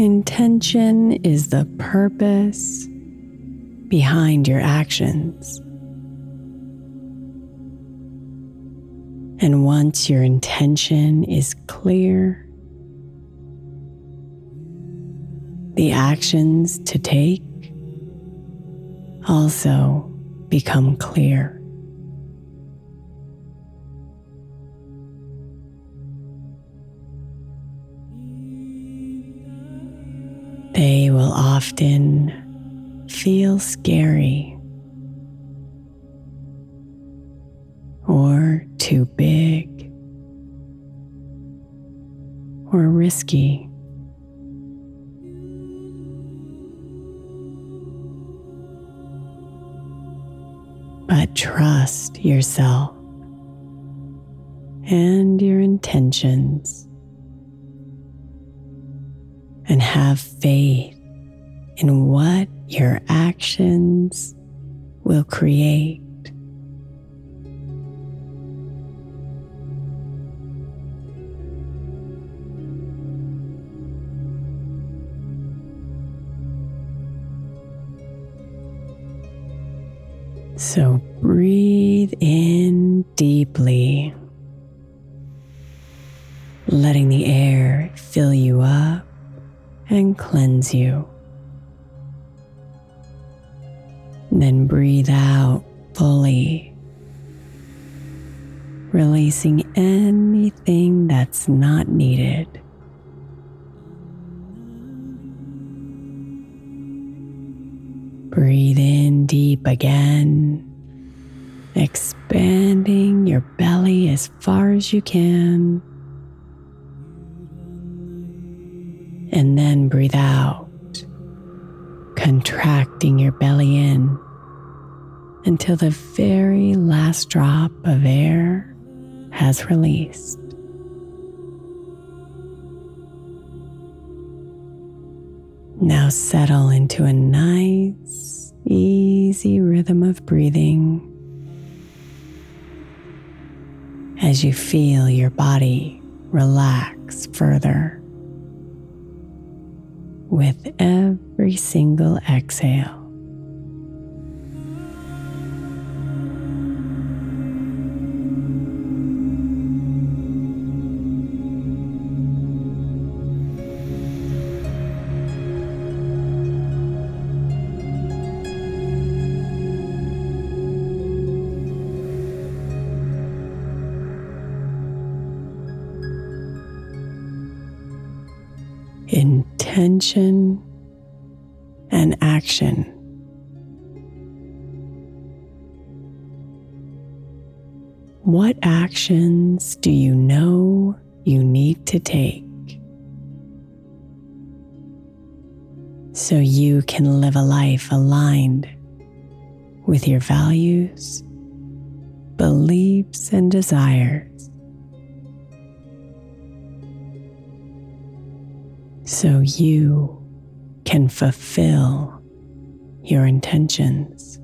Intention is the purpose behind your actions. And once your intention is clear, the actions to take also become clear. They will often feel scary or too big or risky. But trust yourself and your intentions and have faith in what your actions will create. So breathe in deeply, letting the air fill you up and cleanse you. Then breathe out fully, releasing anything that's not needed. Breathe in deep again, expanding your belly as far as you can. And then breathe out, contracting your belly in until the very last drop of air has released. Now settle into a nice, easy rhythm of breathing as you feel your body relax further with every single exhale. Intention and action. What actions do you know you need to take so you can live a life aligned with your values, beliefs, and desires? So you can fulfill your intentions.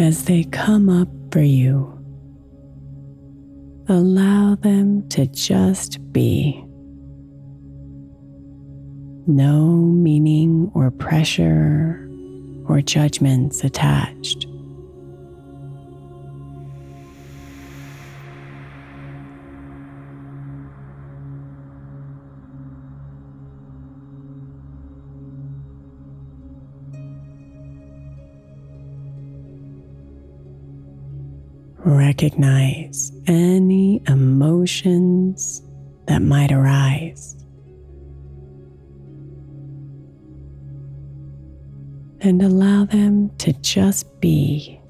As they come up for you. Allow them to just be. No meaning or pressure or judgments attached. Recognize any emotions that might arise. And allow them to just be.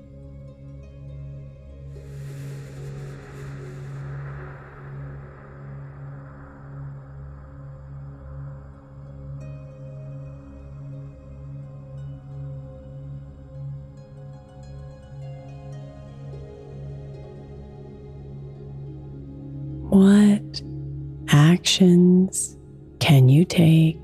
Actions can you take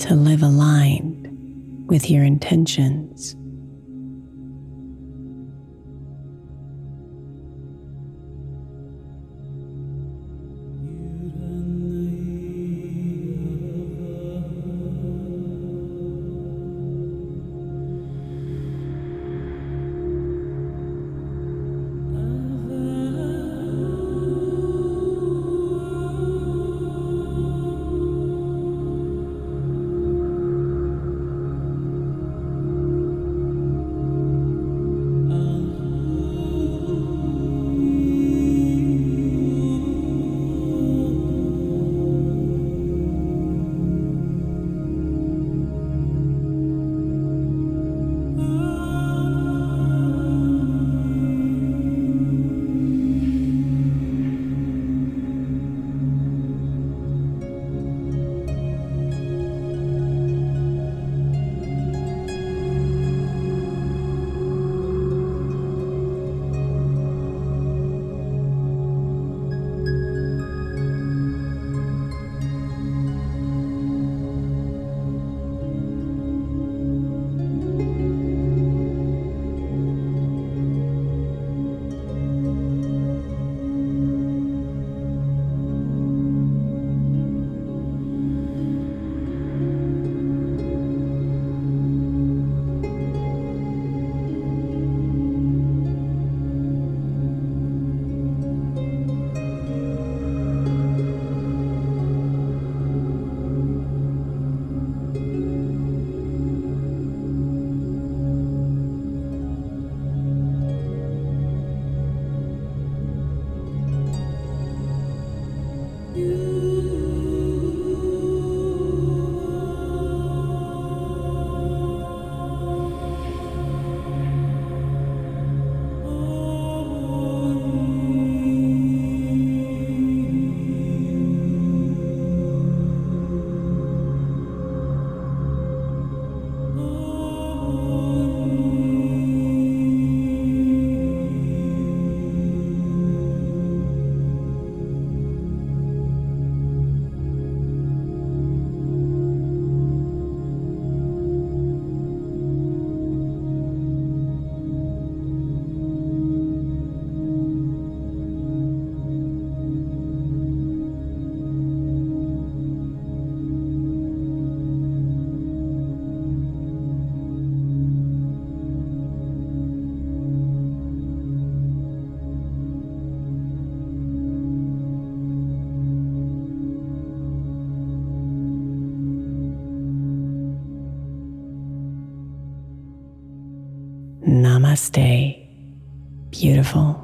to live aligned with your intentions? Namaste. Beautiful.